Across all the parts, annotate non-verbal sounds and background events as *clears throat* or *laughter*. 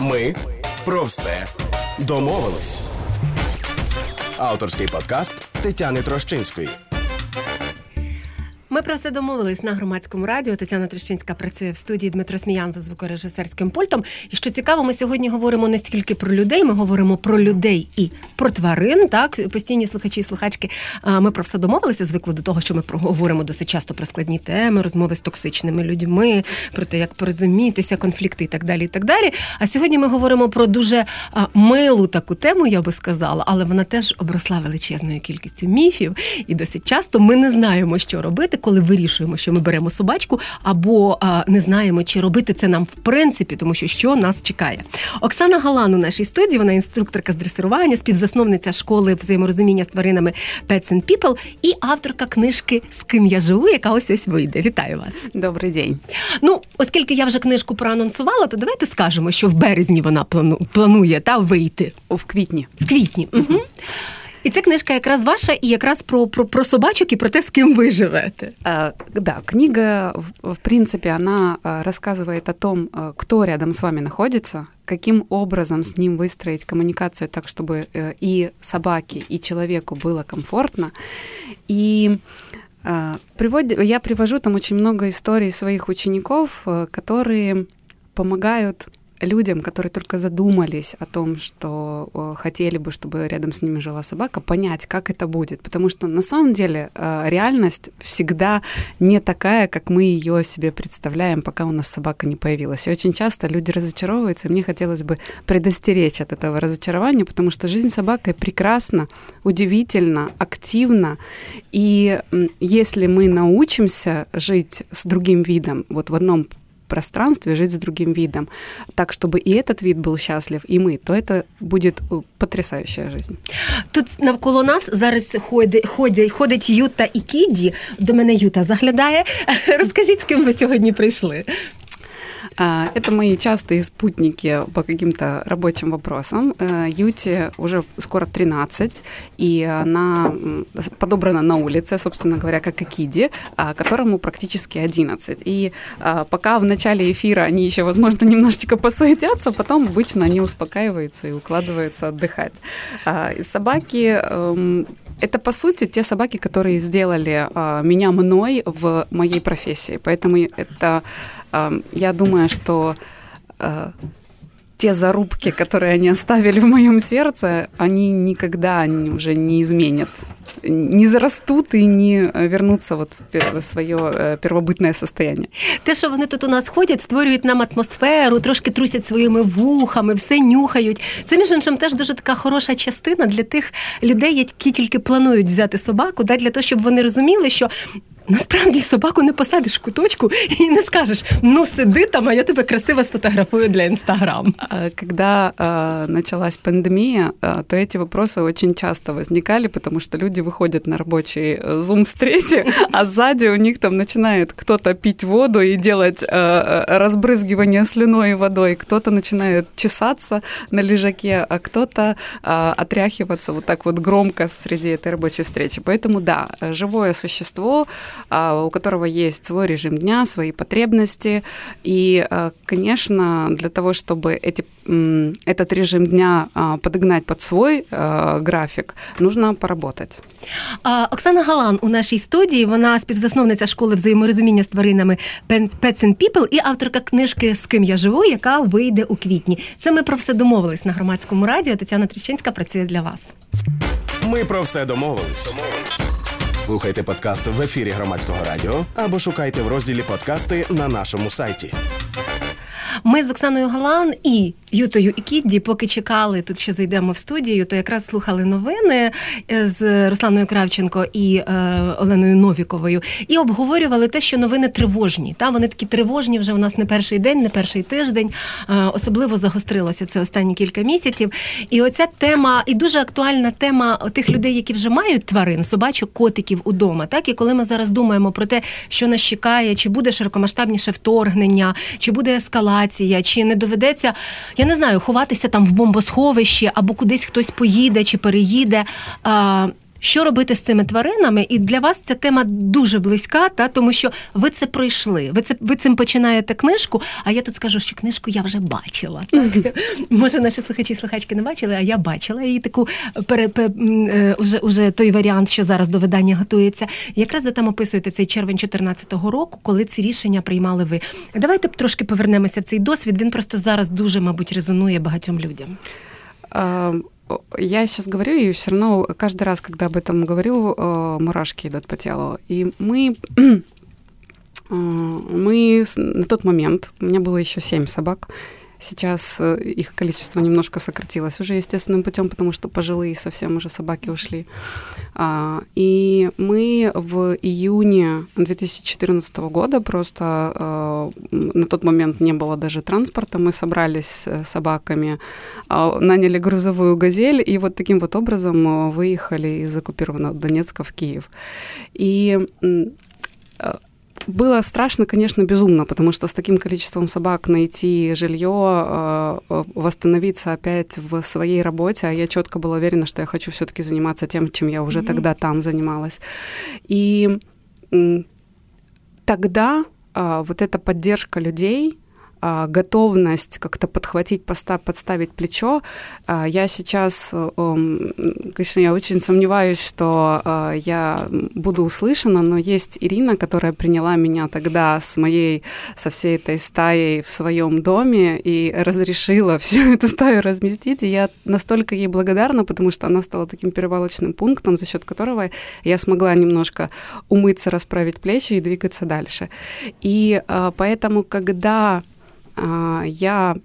Ми про все домовились. Авторський подкаст Тетяни Трощинської. Ми про все домовились на громадському радіо. Тетяна Трещинська працює в студії Дмитро Сміян за звукорежисерським пультом. І що цікаво, ми сьогодні говоримо не стільки про людей, ми говоримо про людей і про тварин. Так, постійні слухачі і слухачки. Ми про все домовилися. Звикли до того, що ми говоримо досить часто про складні теми, розмови з токсичними людьми, про те, як порозумітися, конфлікти і так далі. І так далі. А сьогодні ми говоримо про дуже милу таку тему, я би сказала, але вона теж обросла величезною кількістю міфів, і досить часто ми не знаємо, що робити коли вирішуємо, що ми беремо собачку, або а, не знаємо, чи робити це нам в принципі, тому що що нас чекає. Оксана Галан у нашій студії, вона інструкторка з дресирування, співзасновниця школи взаєморозуміння з тваринами Pets and People і авторка книжки З ким я живу, яка ось ось вийде. Вітаю вас. Добрий день. Ну, оскільки я вже книжку проанонсувала, то давайте скажемо, що в березні вона планує та вийти в квітні. В квітні. Угу. І ця книжка якраз ваша, і якраз про про, про собачок і про те, з кем вы живете. А, да, книга, в, в принципе, она рассказывает о том, кто рядом с вами находится, каким образом с ним выстроить коммуникацию так, чтобы э, и собаке, и человеку было комфортно. И привод... я привожу там очень много историй своих учеников, э, которые помогают людям, которые только задумались о том, что э, хотели бы, чтобы рядом с ними жила собака, понять, как это будет. Потому что на самом деле э, реальность всегда не такая, как мы ее себе представляем, пока у нас собака не появилась. И очень часто люди разочаровываются, и мне хотелось бы предостеречь от этого разочарования, потому что жизнь собакой прекрасна, удивительна, активна. И если мы научимся жить с другим видом, вот в одном пространстве, жить с другим видом, так, чтобы и этот вид был счастлив, и мы, то это будет э, потрясающая жизнь. Тут навколо нас зараз ходить, ходить, ходить Юта і Кіді. До мене Юта заглядає. *laughs* Розкажіть, з ким ви сьогодні прийшли? А, это мои частые спутники по каким-то рабочим вопросам. Э, Юте уже скоро 13, и она подобрана на улице, собственно говоря, как и Киди, а, которому практически 11. И а, пока в начале эфира они еще, возможно, *laughs* немножечко посуетятся, потом обычно они успокаиваются и укладываются отдыхать. Собаки эм, это, по сути, те собаки, которые сделали меня мной в моей профессии. Поэтому это я думаю, что э, те зарубки, которые они оставили в моем сердце, они никогда уже не изменят, не зарастут и не вернуться вот в своє э, первобытне состояние. Те, що вони тут у нас ходять, створюють нам атмосферу, трошки трусять своїми вухами, все нюхають. Це між іншим теж дуже така хороша частина для тих людей, які тільки планують взяти собаку, да, для того, щоб вони розуміли, що Насправді собаку не посадиш в куточку и не скажешь, ну сиди там, а я тебе красиво сфотографую для Инстаграм. Когда э, началась пандемия, э, то эти вопросы очень часто возникали, потому что люди выходят на рабочие зум-встречи, *laughs* а сзади у них там начинает кто-то пить воду и делать э, разбрызгивание слюной и водой, кто-то начинает чесаться на лежаке, а кто-то э, отряхиваться вот так вот громко среди этой рабочей встречи. Поэтому да, живое существо а, у которого есть свой режим дня, свои потребности. И, а, конечно, для того, чтобы эти, этот режим дня а, подогнать под свой графік, нужно поработать. Оксана Галан у нашій студії. Вона співзасновниця школи взаєморозуміння з тваринами Pets and People і авторка книжки З ким я живу, яка вийде у квітні. Це ми про все домовились на громадському радіо. Тетяна Тріщинська працює для вас. Ми про все домовились. Слухайте подкаст в ефірі громадського радіо або шукайте в розділі подкасти на нашому сайті. Ми з Оксаною Галан і Ютою і Кідді, поки чекали тут, що зайдемо в студію, то якраз слухали новини е, з Русланою Кравченко і е, Оленою Новіковою, і обговорювали те, що новини тривожні. Та вони такі тривожні вже у нас не перший день, не перший тиждень. Е, особливо загострилося це останні кілька місяців. І оця тема, і дуже актуальна тема тих людей, які вже мають тварин, собачок, котиків удома. Так і коли ми зараз думаємо про те, що нас чекає, чи буде широкомасштабніше вторгнення, чи буде ескалація, чи не доведеться я не знаю, ховатися там в бомбосховищі або кудись хтось поїде чи переїде. що робити з цими тваринами, і для вас ця тема дуже близька, та тому що ви це пройшли. Ви це ви цим починаєте книжку. А я тут скажу, що книжку я вже бачила. Так може наші слухачі слухачки не бачили, а я бачила її таку пере, пере, е, уже, уже той варіант, що зараз до видання готується. Якраз ви там описуєте цей червень 2014 року, коли ці рішення приймали ви. Давайте трошки повернемося в цей досвід. Він просто зараз дуже, мабуть, резонує багатьом людям. Я сейчас говорю, и все равно каждый раз, когда об этом говорю, э, мурашки идут по телу. И мы, *clears throat* э, мы на тот момент, у меня было еще семь собак, Сейчас э, их количество немножко сократилось уже естественным путем, потому что пожилые совсем уже собаки ушли. А, и мы в июне 2014 года просто э, на тот момент не было даже транспорта, мы собрались с собаками, а, наняли грузовую газель и вот таким вот образом э, выехали из оккупированного Донецка в Киев. И было страшно, конечно, безумно, потому что с таким количеством собак найти жилье, э, э, восстановиться опять в своей работе, а я четко была уверена, что я хочу все-таки заниматься тем, чем я уже mm-hmm. тогда там занималась. И тогда а, вот эта поддержка людей, готовность как-то подхватить, подставить плечо. А, я сейчас, конечно, я очень сомневаюсь, что а, я буду услышана, но есть Ирина, которая приняла меня тогда с моей, со всей этой стаей в своем доме и разрешила *laughs* всю эту стаю разместить. И я настолько ей благодарна, потому что она стала таким перевалочным пунктом, за счет которого я смогла немножко умыться, расправить плечи и двигаться дальше. И поэтому, когда а, я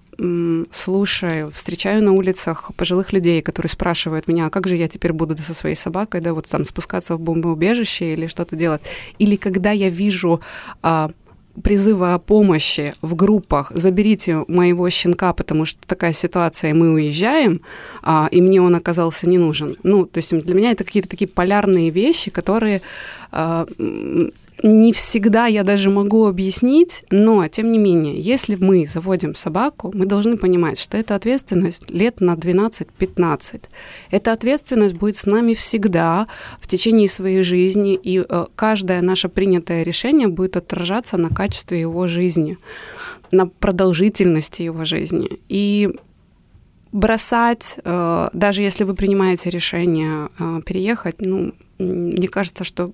слушаю, встречаю на улицах пожилых людей, которые спрашивают меня, а как же я теперь буду со своей собакой, да, вот там спускаться в бомбоубежище или что-то делать. Или когда я вижу а, призывы о помощи в группах «заберите моего щенка, потому что такая ситуация, и мы уезжаем», а, и мне он оказался не нужен. Ну, то есть для меня это какие-то такие полярные вещи, которые а, не всегда я даже могу объяснить, но, тем не менее, если мы заводим собаку, мы должны понимать, что эта ответственность лет на 12-15. Эта ответственность будет с нами всегда в течение своей жизни, и э, каждое наше принятое решение будет отражаться на качестве его жизни, на продолжительности его жизни. И бросать, э, даже если вы принимаете решение э, переехать, ну, мне кажется, что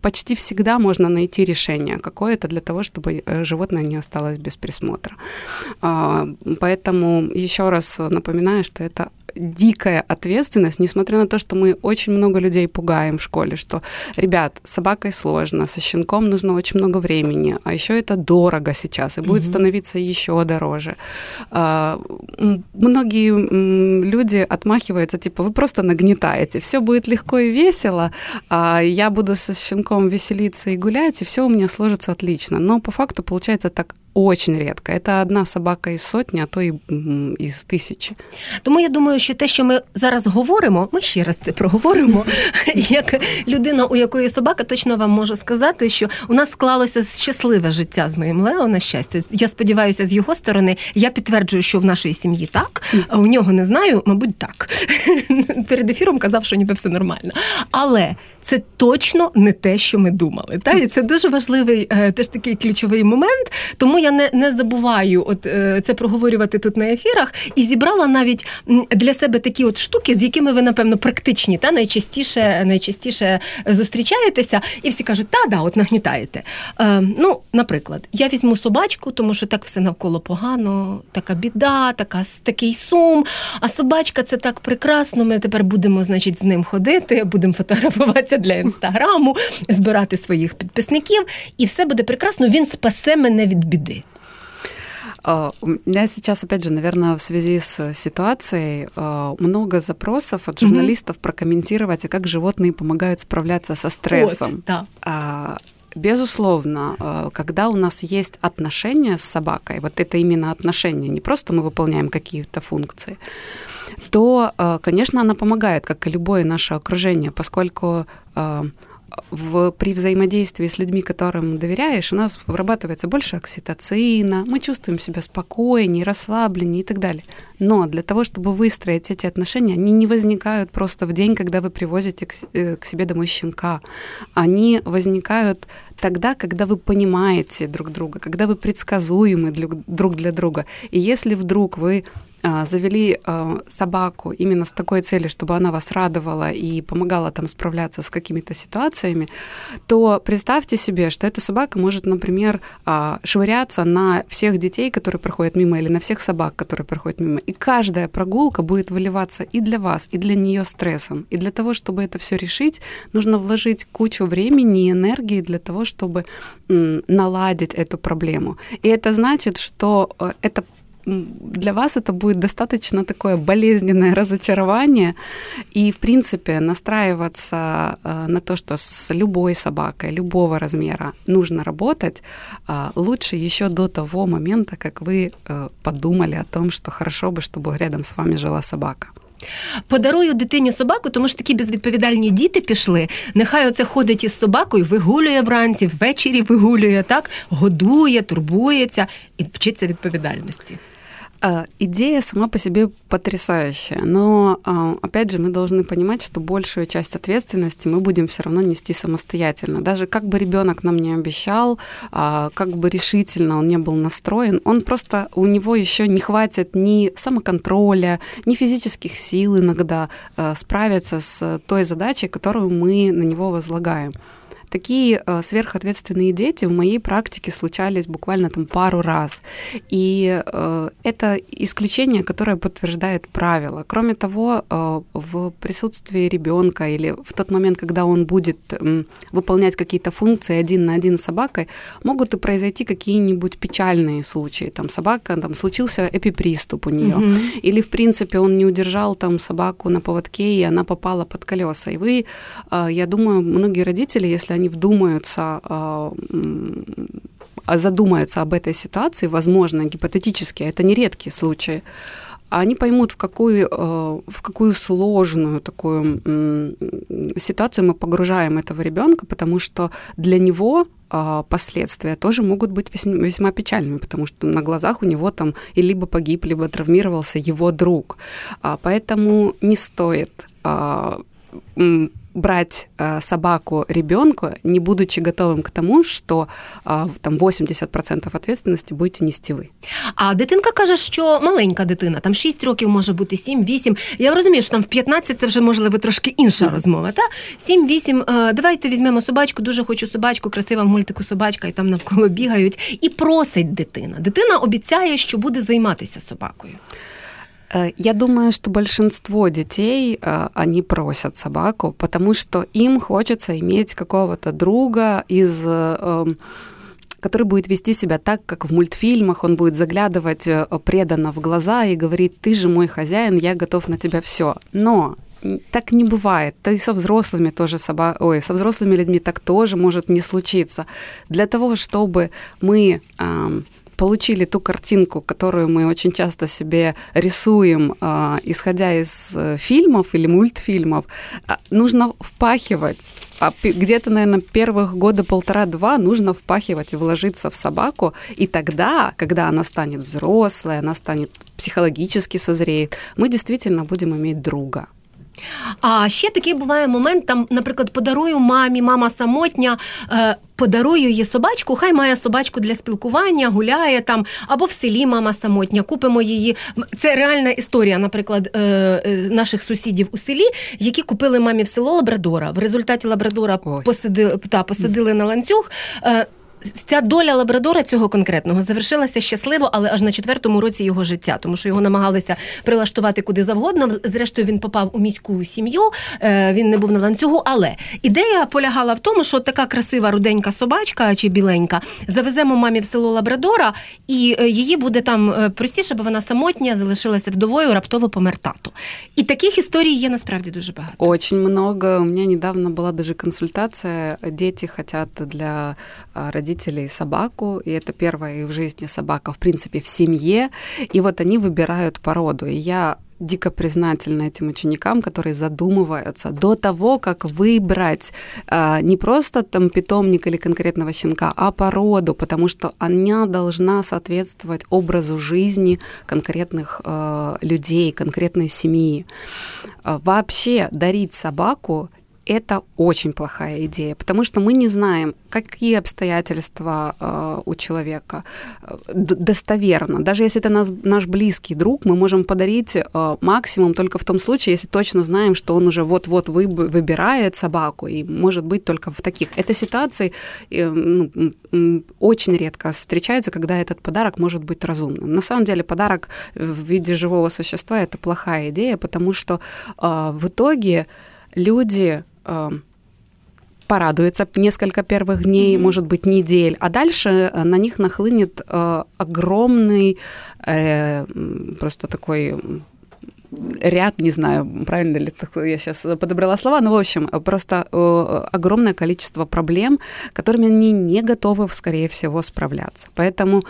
почти всегда можно найти решение какое-то для того, чтобы э, животное не осталось без присмотра. А, поэтому еще раз напоминаю, что это дикая ответственность, несмотря на то, что мы очень много людей пугаем в школе, что, ребят, с собакой сложно, со щенком нужно очень много времени, а еще это дорого сейчас и будет угу. становиться еще дороже. А, многие люди отмахиваются, типа, вы просто нагнетаете, все будет легко и весело, а я буду со щенком веселиться и гулять, и все у меня сложится отлично. Но по факту получается так очень редко. Это одна собака із сотні, а то і із тисячі. Тому я думаю, що те, що ми зараз говоримо, ми ще раз це проговоримо. *laughs* Як людина, у якої собака, точно вам можу сказати, що у нас склалося щасливе життя з моїм Лео, на щастя. Я сподіваюся, з його сторони я підтверджую, що в нашої сім'ї так, а у нього не знаю, мабуть, так. *laughs* Перед ефіром казав, що ніби все нормально. Але це точно не те, що ми думали. Та? І це дуже важливий е, теж такий ключовий момент. Тому я не не забуваю от е, це проговорювати тут на ефірах і зібрала навіть для себе такі от штуки, з якими ви, напевно, практичні, та найчастіше найчастіше зустрічаєтеся, і всі кажуть, та, да, от нагнітаєте. Е, Ну, наприклад, я візьму собачку, тому що так все навколо погано, така біда, така такий сум. А собачка це так прекрасно. Ми тепер будемо, значить, з ним ходити, будемо фотографуватися для інстаграму, збирати своїх підписників, і все буде прекрасно. Він спасе мене від біди. У меня сейчас, опять же, наверное, в связи с ситуацией много запросов от журналистов угу. прокомментировать, а как животные помогают справляться со стрессом. Вот, да. Безусловно, когда у нас есть отношения с собакой, вот это именно отношения, не просто мы выполняем какие-то функции, то, конечно, она помогает, как и любое наше окружение, поскольку в, при взаимодействии с людьми, которым доверяешь, у нас вырабатывается больше окситоцина, мы чувствуем себя спокойнее, расслабленнее и так далее. Но для того, чтобы выстроить эти отношения, они не возникают просто в день, когда вы привозите к, э, к себе домой щенка. Они возникают тогда, когда вы понимаете друг друга, когда вы предсказуемы друг для друга. И если вдруг вы завели а, собаку именно с такой целью, чтобы она вас радовала и помогала там справляться с какими-то ситуациями, то представьте себе, что эта собака может, например, а, швыряться на всех детей, которые проходят мимо, или на всех собак, которые проходят мимо. И каждая прогулка будет выливаться и для вас, и для нее стрессом. И для того, чтобы это все решить, нужно вложить кучу времени и энергии для того, чтобы наладить эту проблему. И это значит, что э, это для вас это будет достаточно такое болезненное разочарование. И, в принципе, настраиваться э, на то, что с любой собакой, любого размера нужно работать, э, лучше еще до того момента, как вы э, подумали о том, что хорошо бы, чтобы рядом с вами жила собака. Подарую дитині собаку, тому що такі безвідповідальні діти пішли. Нехай оце ходить із собакою, вигулює вранці, ввечері вигулює, так, годує, турбується і вчиться відповідальності. А, идея сама по себе потрясающая, но а, опять же мы должны понимать, что большую часть ответственности мы будем все равно нести самостоятельно. Даже как бы ребенок нам не обещал, а, как бы решительно он не был настроен, он просто у него еще не хватит ни самоконтроля, ни физических сил иногда справиться с той задачей, которую мы на него возлагаем. Такие э, сверхответственные дети в моей практике случались буквально там пару раз. И э, это исключение, которое подтверждает правило. Кроме того, э, в присутствии ребенка или в тот момент, когда он будет выполнять какие-то функции один на один с собакой, могут и произойти какие-нибудь печальные случаи. Там собака, там случился эпиприступ у нее, угу. или в принципе он не удержал там собаку на поводке и она попала под колеса. И вы, я думаю, многие родители, если они вдумаются а, задумаются об этой ситуации, возможно, гипотетически, это не редкие случаи, они поймут, в какую, а, в какую сложную такую ситуацию мы погружаем этого ребенка, потому что для него а, последствия тоже могут быть весьма, весьма печальными, потому что на глазах у него там и либо погиб, либо травмировался его друг. Поэтому не стоит брать э, собаку ребенку, не будучи готовым к тому, що э, там 80% ответственности будете нести ви. А дитинка каже, що маленька дитина, там 6 років може бути 7-8. Я розумію, що там в 15 це вже можливо трошки інша розмова. Та 7-8, е, давайте візьмемо собачку, дуже хочу собачку, красива в мультику собачка, і там навколо бігають. І просить дитина. Дитина обіцяє, що буде займатися собакою. Э, я думаю, что большинство детей, э, они просят собаку, потому что им хочется иметь какого-то друга из э, эм, который будет вести себя так, как в мультфильмах, он будет заглядывать преданно в глаза и говорить, ты же мой хозяин, я готов на тебя все. Но так не бывает. Да и со взрослыми тоже соба... Ой, со взрослыми людьми так тоже может не случиться. Для того, чтобы мы эм, получили ту картинку, которую мы очень часто себе рисуем, э, исходя из э, фильмов или мультфильмов, а, нужно впахивать. А где-то, наверное, первых года полтора-два нужно впахивать и вложиться в собаку. И тогда, когда она станет взрослой, она станет психологически созреет, мы действительно будем иметь друга. А ще такий буває момент, там, наприклад, подарую мамі, мама самотня, е, подарую їй собачку, хай має собачку для спілкування, гуляє там, або в селі мама самотня, купимо її. Це реальна історія, наприклад, е, е, наших сусідів у селі, які купили мамі в село Лабрадора. В результаті Лабрадора посадили, та, посадили на ланцюг. Ця доля лабрадора цього конкретного завершилася щасливо, але аж на четвертому році його життя, тому що його намагалися прилаштувати куди завгодно. Зрештою, він попав у міську сім'ю, е, він не був на ланцюгу. Але ідея полягала в тому, що така красива руденька собачка чи біленька завеземо мамі в село Лабрадора, і е, її буде там е, простіше, бо вона самотня, залишилася вдовою, раптово помер тату. І таких історій є насправді дуже багато. Очень много. У мене недавно була даже консультація. Діти хочуть для родителей родителей собаку, и это первая в жизни собака, в принципе, в семье, и вот они выбирают породу. И я дико признательна этим ученикам, которые задумываются до того, как выбрать э, не просто там питомник или конкретного щенка, а породу, потому что она должна соответствовать образу жизни конкретных э, людей, конкретной семьи. Э, вообще дарить собаку это очень плохая идея, потому что мы не знаем, какие обстоятельства э, у человека э, достоверно. Даже если это нас, наш близкий друг, мы можем подарить э, максимум только в том случае, если точно знаем, что он уже вот-вот вы, выбирает собаку, и может быть только в таких. Эта ситуация э, ну, очень редко встречается, когда этот подарок может быть разумным. На самом деле подарок в виде живого существа это плохая идея, потому что э, в итоге люди порадуется несколько первых дней, mm-hmm. может быть, недель, а дальше э, на них нахлынет э, огромный э, просто такой ряд, не знаю, правильно ли я сейчас подобрала слова, но, в общем, просто э, огромное количество проблем, которыми они не готовы, скорее всего, справляться. Поэтому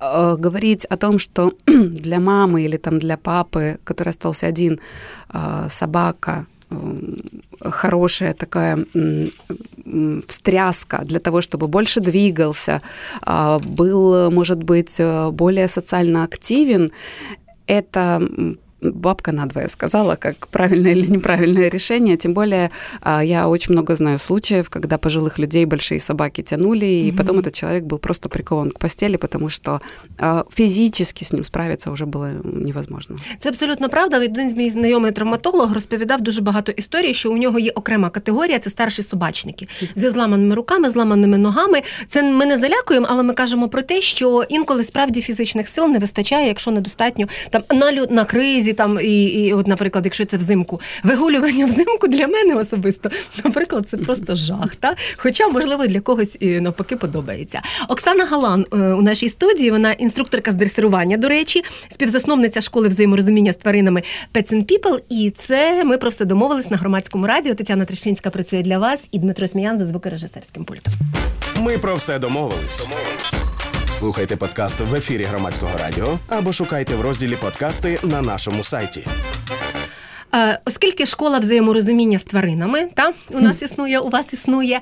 э, говорить о том, что *clears throat* для мамы или там для папы, который остался один, э, собака хорошая такая встряска для того, чтобы больше двигался, а, был, может быть, более социально активен, это бабка надвое сказала, как правильное или неправильное решение. Тем более а, я очень много знаю случаев, когда пожилых людей большие собаки тянули, и mm-hmm. потом этот человек был просто прикован к постели, потому что а, фізично з ним справитися вже було невозможно. Це абсолютно правда. Один з мій знайомий травматолог розповідав дуже багато історій, що у нього є окрема категорія це старші собачники зі зламаними руками, зламаними ногами. Це ми не залякуємо, але ми кажемо про те, що інколи справді фізичних сил не вистачає, якщо недостатньо там на на кризі, там і, і от, наприклад, якщо це взимку, вигулювання взимку для мене особисто, наприклад, це просто жах. Та? Хоча, можливо, для когось і навпаки подобається. Оксана Галан е, у нашій студії, вона інструкторка з дресирування, до речі, співзасновниця школи взаєморозуміння з тваринами Pets and People. І це ми про все домовились на громадському радіо. Тетяна Трещинська працює для вас і Дмитро Сміян за звукорежисерським пультом. Ми про все домовились. Домовились. Слухайте подкаст в ефірі громадського радіо або шукайте в розділі подкасти на нашому сайті. Е, оскільки школа взаєморозуміння з тваринами, та у нас існує, у вас існує.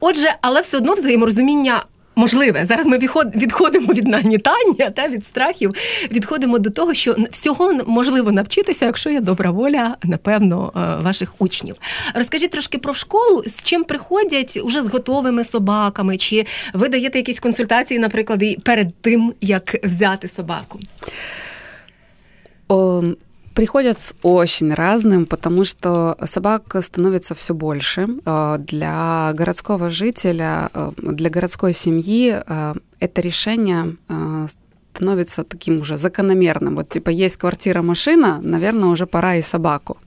Отже, але все одно взаєморозуміння можливе. Зараз ми відходимо від нагнітання та від страхів, відходимо до того, що всього можливо навчитися, якщо є добра воля, напевно, е, ваших учнів. Розкажіть трошки про школу, з чим приходять уже з готовими собаками, чи ви даєте якісь консультації, наприклад, перед тим як взяти собаку? О, приходят с очень разным, потому что собак становится все больше. Э, для городского жителя, э, для городской семьи э, это решение становится таким уже закономерным. Вот типа есть квартира, машина, наверное, уже пора и собаку.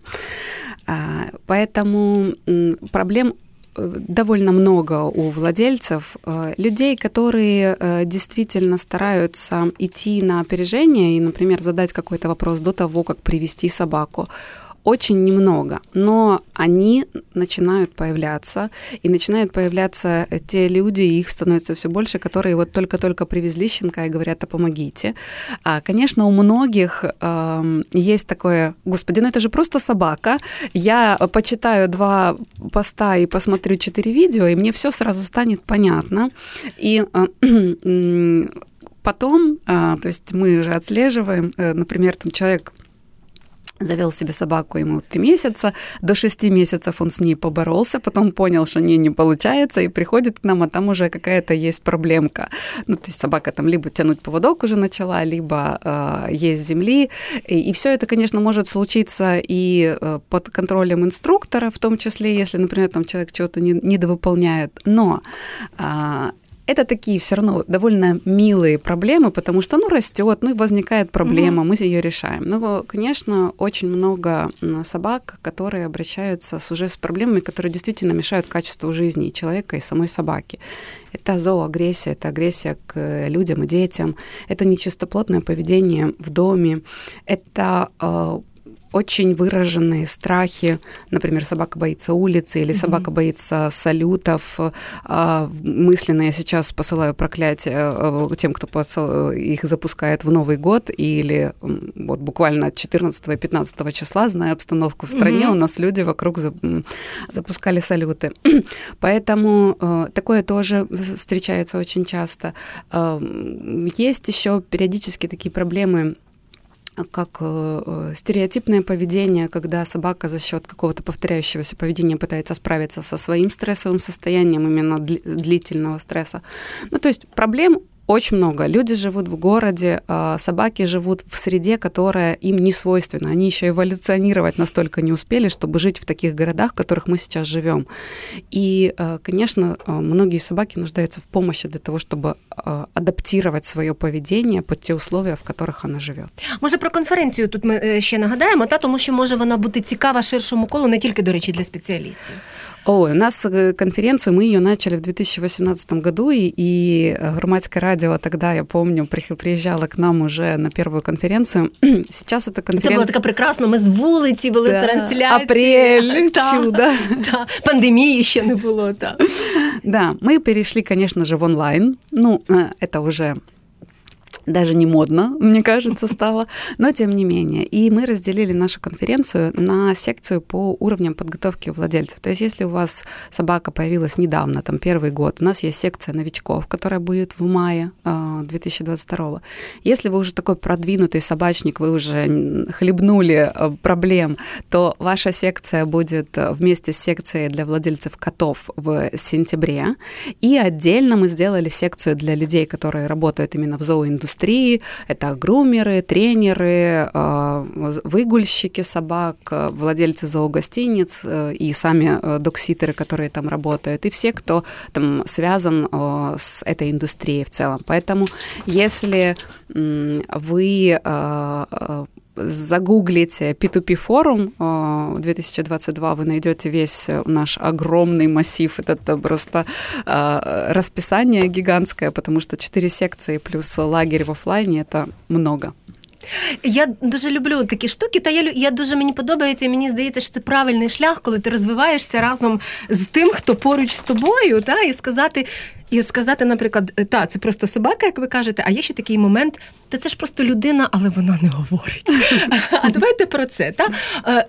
Поэтому проблем довольно много у владельцев э, людей, которые э, действительно стараются идти на опережение и, например, задать какой-то вопрос до того, как привести собаку очень немного, но они начинают появляться, и начинают появляться те люди, и их становится все больше, которые вот только-только привезли щенка и говорят, а помогите. А, конечно, у многих э, есть такое, господи, ну это же просто собака, я почитаю два поста и посмотрю четыре видео, и мне все сразу станет понятно. И э, *clears throat* потом, э, то есть мы же отслеживаем, э, например, там человек Завел себе собаку ему три месяца, до шести месяцев он с ней поборолся, потом понял, что не, не получается, и приходит к нам, а там уже какая-то есть проблемка. Ну, то есть собака там либо тянуть поводок уже начала, либо э, есть земли. И, и все это, конечно, может случиться и э, под контролем инструктора, в том числе, если, например, там человек чего-то не, недовыполняет. Но э, это такие все равно довольно милые проблемы, потому что, ну, растет, ну, возникает проблема, угу. мы ее решаем. Но, конечно, очень много собак, которые обращаются с, уже с проблемами, которые действительно мешают качеству жизни и человека, и самой собаки. Это зооагрессия, это агрессия к людям и детям, это нечистоплотное поведение в доме, это э, очень выраженные страхи, например, собака боится улицы или собака боится салютов. А, мысленно я сейчас посылаю проклятие э, тем, кто их запускает в Новый год или вот буквально 14 и 15 числа, зная обстановку в стране, у нас люди вокруг запускали салюты. *clears throat* Поэтому э, такое тоже встречается очень часто. Есть еще периодически такие проблемы как э, стереотипное поведение, когда собака за счет какого-то повторяющегося поведения пытается справиться со своим стрессовым состоянием, именно длительного стресса. Ну, то есть проблем очень много. Люди живут в городе, а, собаки живут в среде, которая им не свойственна. Они еще эволюционировать настолько не успели, чтобы жить в таких городах, в которых мы сейчас живем. И, а, конечно, а, многие собаки нуждаются в помощи для того, чтобы адаптировать свое поведение под те условия, в которых она живет. Може про конференцію тут ми ще нагадаємо, та тому що може вона бути цікава ширшому колу, не тільки, до речі, для спеціалістів. Ой, у нас э, конференцию, мы ее начали в 2018 году, и, и э, Громадское радио тогда, я помню, приезжала к нам уже на первую конференцию. *clears throat* Сейчас это конференция... Это было так прекрасно, мы с вулиці вели да. трансляції. Апрель, чудо. *laughs* *laughs* Да. Пандемии еще не было, да. Да, мы перешли, конечно же, в онлайн. Ну, э, это уже даже не модно, мне кажется, стало, но тем не менее. И мы разделили нашу конференцию на секцию по уровням подготовки владельцев. То есть если у вас собака появилась недавно, там первый год, у нас есть секция новичков, которая будет в мае 2022. А, если вы уже такой продвинутый собачник, вы уже хлебнули а, проблем, то ваша секция будет вместе с секцией для владельцев котов в сентябре. И отдельно мы сделали секцию для людей, которые работают именно в зооиндустрии, индустрии. Это грумеры, тренеры, а, выгульщики собак, владельцы зоогостиниц э, и сами э, докситеры, которые там работают, и все, кто там связан с этой индустрией в целом. Поэтому если вы загуглите P2P форум 2022, вы найдете весь наш огромный массив. Это просто расписание гигантское, потому что 4 секции плюс лагерь в офлайне – это много. Я дуже люблю такі штуки, та я я дуже мені подобається, і мені здається, що це правильний шлях, коли ти розвиваєшся разом з тим, хто поруч з тобою, та, і сказати, і сказати, наприклад, та, це просто собака, як ви кажете, а є ще такий момент, та це ж просто людина, але вона не говорить. *laughs* А давайте про це. Та? Е,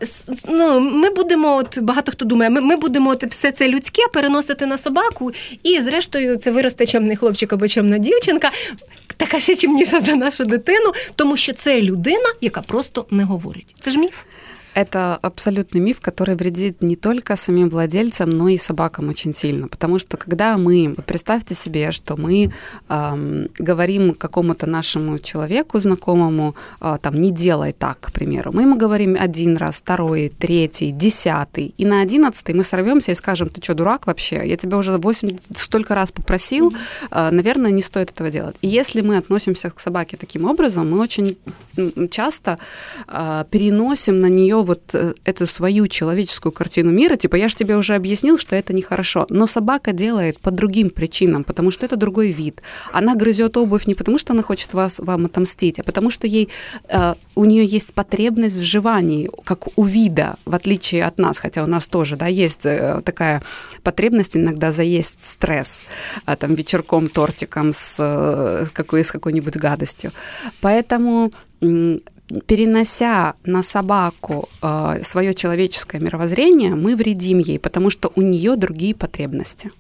ну, Ми будемо, от багато хто думає, ми ми будемо от все це людське переносити на собаку, і, зрештою, це виросте чемний хлопчик або чемна дівчинка. Така ще чимніша за нашу дитину, тому що це людина, яка просто не говорить. Це ж міф. Это абсолютный миф, который вредит не только самим владельцам, но и собакам очень сильно. Потому что когда мы, представьте себе, что мы эм, говорим какому-то нашему человеку, знакомому, э, там, не делай так, к примеру, мы ему говорим один раз, второй, третий, десятый, и на одиннадцатый мы сорвемся и скажем, ты что, дурак вообще? Я тебя уже восемь столько раз попросил, э, наверное, не стоит этого делать. И если мы относимся к собаке таким образом, мы очень часто э, переносим на нее вот э, эту свою человеческую картину мира, типа, я же тебе уже объяснил, что это нехорошо. Но собака делает по другим причинам, потому что это другой вид. Она грызет обувь не потому, что она хочет вас, вам отомстить, а потому что ей, э, у нее есть потребность в жевании, как у вида, в отличие от нас, хотя у нас тоже, да, есть э, такая потребность иногда заесть стресс, а, там, вечерком, тортиком с, э, какой, с какой-нибудь гадостью. Поэтому перенося на собаку э, свое человеческое мировоззрение, мы вредим ей, потому что у нее другие потребности.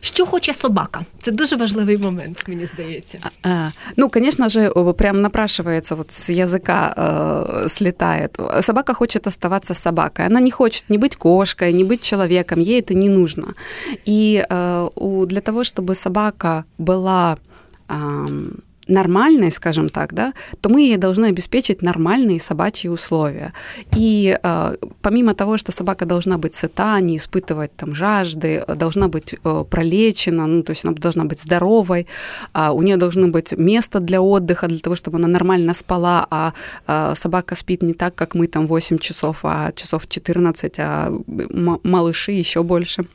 Що хоче собака? Це дуже важливий момент, мені здається. А, ну, конечно же, прям напрашивается, вот с языка э, слетает. Собака хочет оставаться собакой. Она не хочет ни быть кошкой, ни быть человеком. Ей это не нужно. И э, у, для того, чтобы собака была... Э, нормальной, скажем так, да, то мы ей должны обеспечить нормальные собачьи условия. И э, помимо того, что собака должна быть сыта, не испытывать там жажды, должна быть э, пролечена, ну, то есть она должна быть здоровой, э, у нее должно быть место для отдыха, для того, чтобы она нормально спала, а э, собака спит не так, как мы там 8 часов, а часов 14, а малыши еще больше.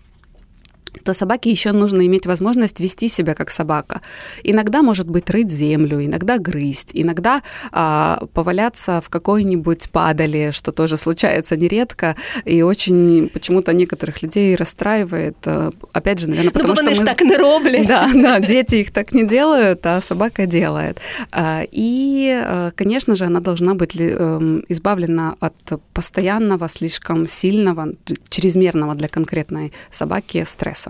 То собаке еще нужно иметь возможность вести себя как собака. Иногда, может быть, рыть землю, иногда грызть, иногда а, поваляться в какой-нибудь падали, что тоже случается нередко, и очень почему-то некоторых людей расстраивает. А, опять же, наверное, потому ну, что мы... так не роблять. Да, да, дети их так не делают, а собака делает. А, и, а, конечно же, она должна быть эм, избавлена от постоянного, слишком сильного, чрезмерного для конкретной собаки стресса.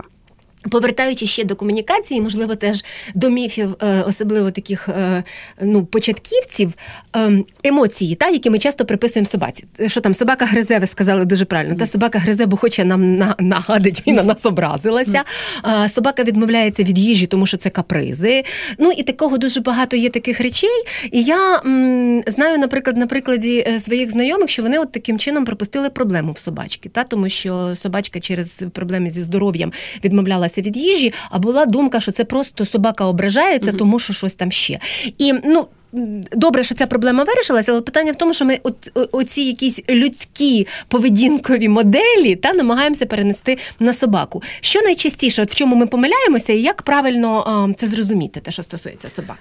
Повертаючи ще до комунікації, можливо, теж до міфів, е, особливо таких е, ну, початківців, ем, емоції, та, які ми часто приписуємо собаці. Що там собака гризе, ви сказали дуже правильно. Та собака гризе, бо хоче нам нагадить і на нас образилася. Собака відмовляється від їжі, тому що це капризи. Ну і такого дуже багато є таких речей. І я м, знаю, наприклад, на прикладі е, своїх знайомих, що вони от таким чином пропустили проблему в собачки, та, тому що собачка через проблеми зі здоров'ям відмовлялася відмовлялася від їжі, а була думка, що це просто собака ображається, mm-hmm. тому що щось там ще. І ну. Добре, що ця проблема вирішилася, але питання в тому, що ми от, оці якісь людські поведінкові моделі та намагаємося перенести на собаку. Що найчастіше, от в чому ми помиляємося, і як правильно а, це зрозуміти, те, що стосується собак?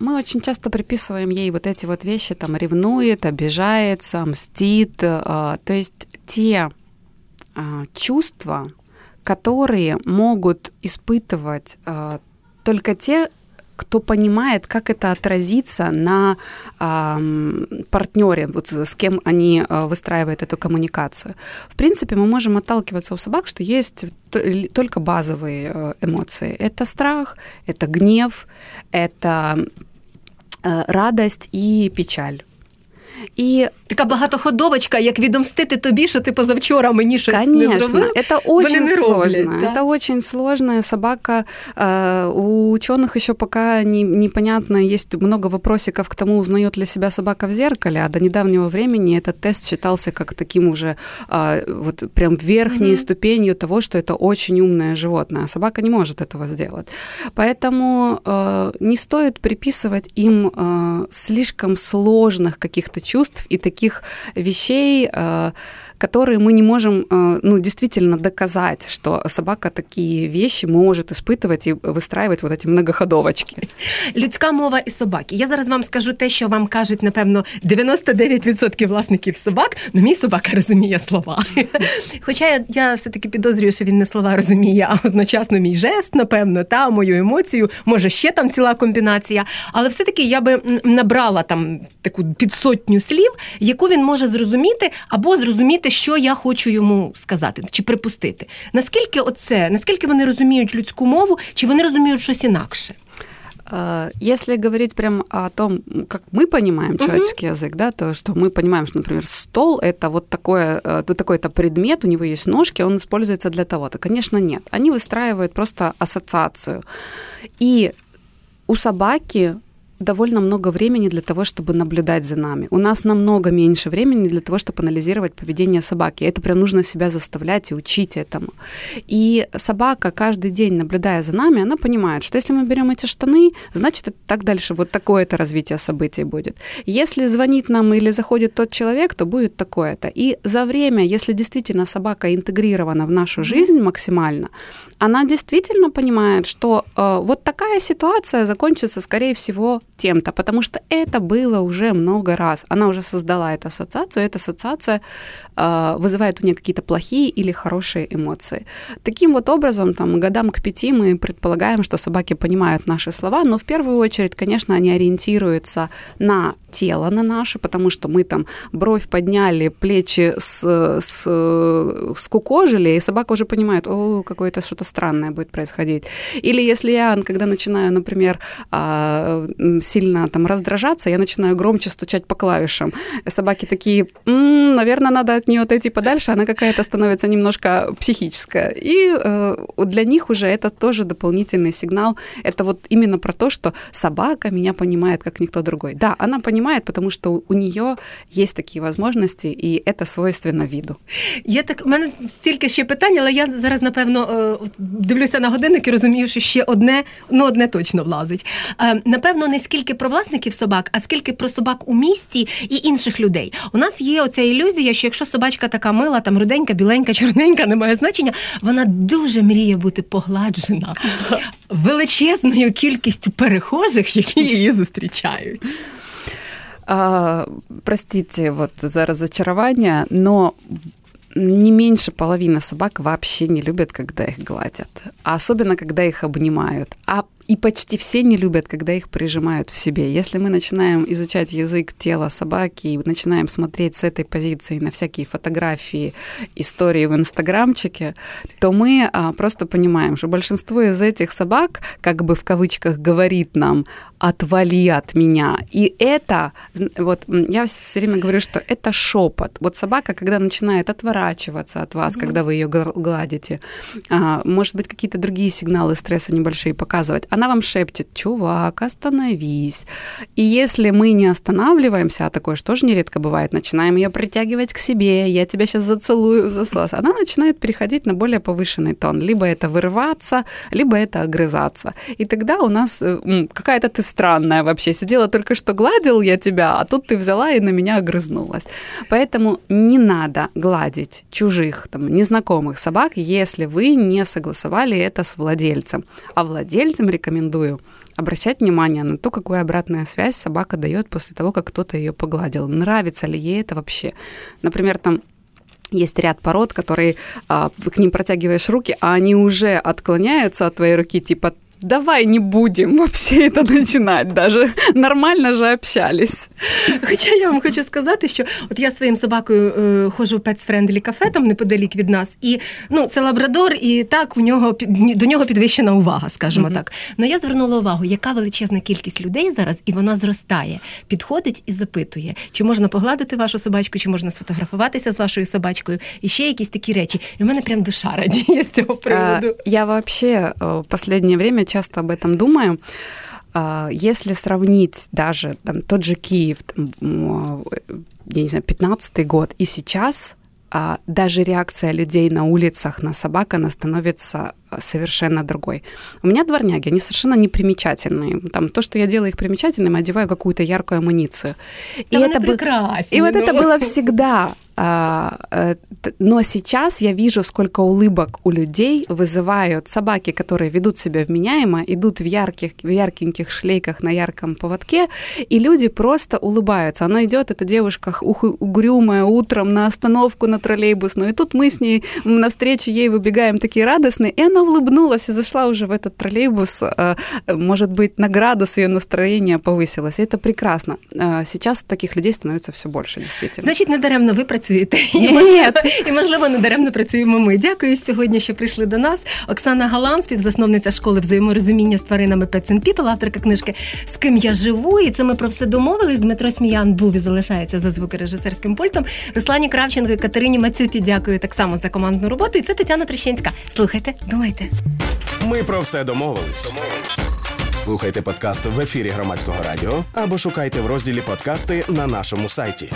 Мы очень часто приписываем ей вот эти вот вещи, там, ревнует, обижается, мстит. То есть те чувства, которые могут испытывать э, только те, кто понимает, как это отразится на э, партнере, вот с кем они э, выстраивают эту коммуникацию. В принципе, мы можем отталкиваться у собак, что есть только базовые э, эмоции. Это страх, это гнев, это э, радость и печаль. І така багатоходовочка, як відомстити тобі, що ти позавчора мені щось Конечно, не зробив. Это очень сложно. Да? Это очень сложная собака. Э, у ученых еще пока не, непонятно, есть много вопросиков к тому, узнает ли себя собака в зеркале, а до недавнего времени этот тест считался как таким уже э, вот прям верхней mm-hmm. ступенью того, что это очень умное животное, а собака не может этого сделать. Поэтому э, не стоит приписывать им слишком сложных каких-то чувств и таких вещей, э, которые мы не можем э, ну, действительно доказать, что собака такие вещи может испытывать и выстраивать вот эти многоходовочки. Людська мова і собаки. Я зараз вам скажу те, що вам кажуть, напевно, 99% власників собак, ну мій собака розуміє слова. Хоча я, я все-таки підозрюю, що він не слова розуміє, а одночасно мій жест, напевно, та мою емоцію, може ще там ціла комбінація. Але все-таки я би набрала там таку підсотню слів, яку він може зрозуміти або зрозуміти зрозуміти, що я хочу йому сказати чи припустити. Наскільки оце, наскільки вони розуміють людську мову, чи вони розуміють щось інакше? Если говорить прям о том, как мы понимаем человеческий uh-huh. язык, да, то что мы понимаем, что, например, стол это вот такое, такой-то предмет, у него есть ножки, он используется для того-то. Конечно, нет. Они выстраивают просто ассоциацию. И у собаки довольно много времени для того, чтобы наблюдать за нами. У нас намного меньше времени для того, чтобы анализировать поведение собаки. Это прям нужно себя заставлять и учить этому. И собака каждый день, наблюдая за нами, она понимает, что если мы берем эти штаны, значит, это так дальше, вот такое-то развитие событий будет. Если звонит нам или заходит тот человек, то будет такое-то. И за время, если действительно собака интегрирована в нашу жизнь максимально, она действительно понимает, что э, вот такая ситуация закончится, скорее всего, тем-то, потому что это было уже много раз. Она уже создала эту ассоциацию, эта ассоциация э, вызывает у нее какие-то плохие или хорошие эмоции. Таким вот образом, там, годам к пяти мы предполагаем, что собаки понимают наши слова, но в первую очередь, конечно, они ориентируются на тело на наше, потому что мы там бровь подняли, плечи с, с, скукожили, и собака уже понимает, о, какое-то что-то странное будет происходить. Или если я, когда начинаю, например, а, сильно там раздражаться, я начинаю громче стучать по клавишам. Собаки такие, м-м, наверное, надо от нее отойти подальше, она какая-то становится немножко психическая. И э, для них уже это тоже дополнительный сигнал. Это вот именно про то, что собака меня понимает, как никто другой. Да, она понимает, потому что у нее есть такие возможности, и это свойственно виду. Я так, у мене стільки ще питань, але я зараз, напевно, дивлюся на годинник і розумію, що ще одне, ну одне точно влазить. Напевно, низькі скільки про власників собак, а скільки про собак у місті і інших людей. У нас є оця ілюзія, що якщо собачка така мила, там руденька, біленька, чорненька, не має значення, вона дуже мріє бути погладжена *laughs* величезною кількістю перехожих, які її зустрічають. А, простите вот за разочарование, но не меньше половины собак вообще не любят, когда их гладят, а особенно когда их обнимают. А и почти все не любят, когда их прижимают в себе. Если мы начинаем изучать язык тела собаки и начинаем смотреть с этой позиции на всякие фотографии, истории в инстаграмчике, то мы а, просто понимаем, что большинство из этих собак, как бы в кавычках, говорит нам «отвали от меня». И это, вот я все время говорю, что это шепот. Вот собака, когда начинает отворачиваться от вас, mm-hmm. когда вы ее гладите, а, может быть, какие-то другие сигналы стресса небольшие показывать, она вам шепчет, чувак, остановись. И если мы не останавливаемся, а такое же тоже нередко бывает, начинаем ее притягивать к себе, я тебя сейчас зацелую в засос, она начинает переходить на более повышенный тон. Либо это вырываться, либо это огрызаться. И тогда у нас э, какая-то ты странная вообще. Сидела только что гладил я тебя, а тут ты взяла и на меня огрызнулась. Поэтому не надо гладить чужих, там, незнакомых собак, если вы не согласовали это с владельцем. А владельцем рекомендую обращать внимание на то, какую обратную связь собака дает после того, как кто-то ее погладил. Нравится ли ей это вообще. Например, там есть ряд пород, которые а, к ним протягиваешь руки, а они уже отклоняются от твоей руки, типа давай не будем вообще это начинать даже. Нормально же общались. Хоча я вам хочу сказати, що от я своїм собакою е, ходжу в пецфрендлі кафе там неподалік від нас, і ну це лабрадор, і так у нього до нього підвищена увага, скажімо mm-hmm. так. Ну я звернула увагу, яка величезна кількість людей зараз, і вона зростає, підходить і запитує, чи можна погладити вашу собачку, чи можна сфотографуватися з вашою собачкою, і ще якісь такі речі. І в мене прям душа радіє з цього приводу. Я вообще в последнее время часто об этом думаю. А, если сравнить даже там, тот же Киев, там, я не знаю, 15 год и сейчас, а, даже реакция людей на улицах на собак, она становится совершенно другой. У меня дворняги, они совершенно непримечательные. Там, то, что я делаю их примечательными, одеваю какую-то яркую амуницию. И это, бы... и вот это было всегда. А, э, но сейчас я вижу, сколько улыбок у людей вызывают собаки, которые ведут себя вменяемо, идут в ярких, в яркеньких шлейках на ярком поводке, и люди просто улыбаются. Она идет, эта девушка угрюмая, утром на остановку на троллейбусную, и тут мы с ней навстречу ей выбегаем такие радостные, и она улыбнулась и зашла уже в этот троллейбус. Э, может быть, на градус ее настроения повысилось. И это прекрасно. Э, сейчас таких людей становится все больше, действительно. Значит, недаремно ви працюєте. І, можливо, і, можливо, недаремно працюємо ми. Дякую сьогодні, що прийшли до нас. Оксана Галан, співзасновниця школи взаєморозуміння з тваринами Pets and People, авторка книжки З ким я живу. І це ми про все домовились. Дмитро Сміян був і залишається за звукорежисерським пультом. Руслані Кравченко і Катерині Мацюпі дякую так само за командну роботу. І це Тетяна Трещинська. Слухайте, думайте. Ми про все домовились. Слухайте подкаст в ефірі громадського радіо або шукайте в розділі подкасти на нашому сайті.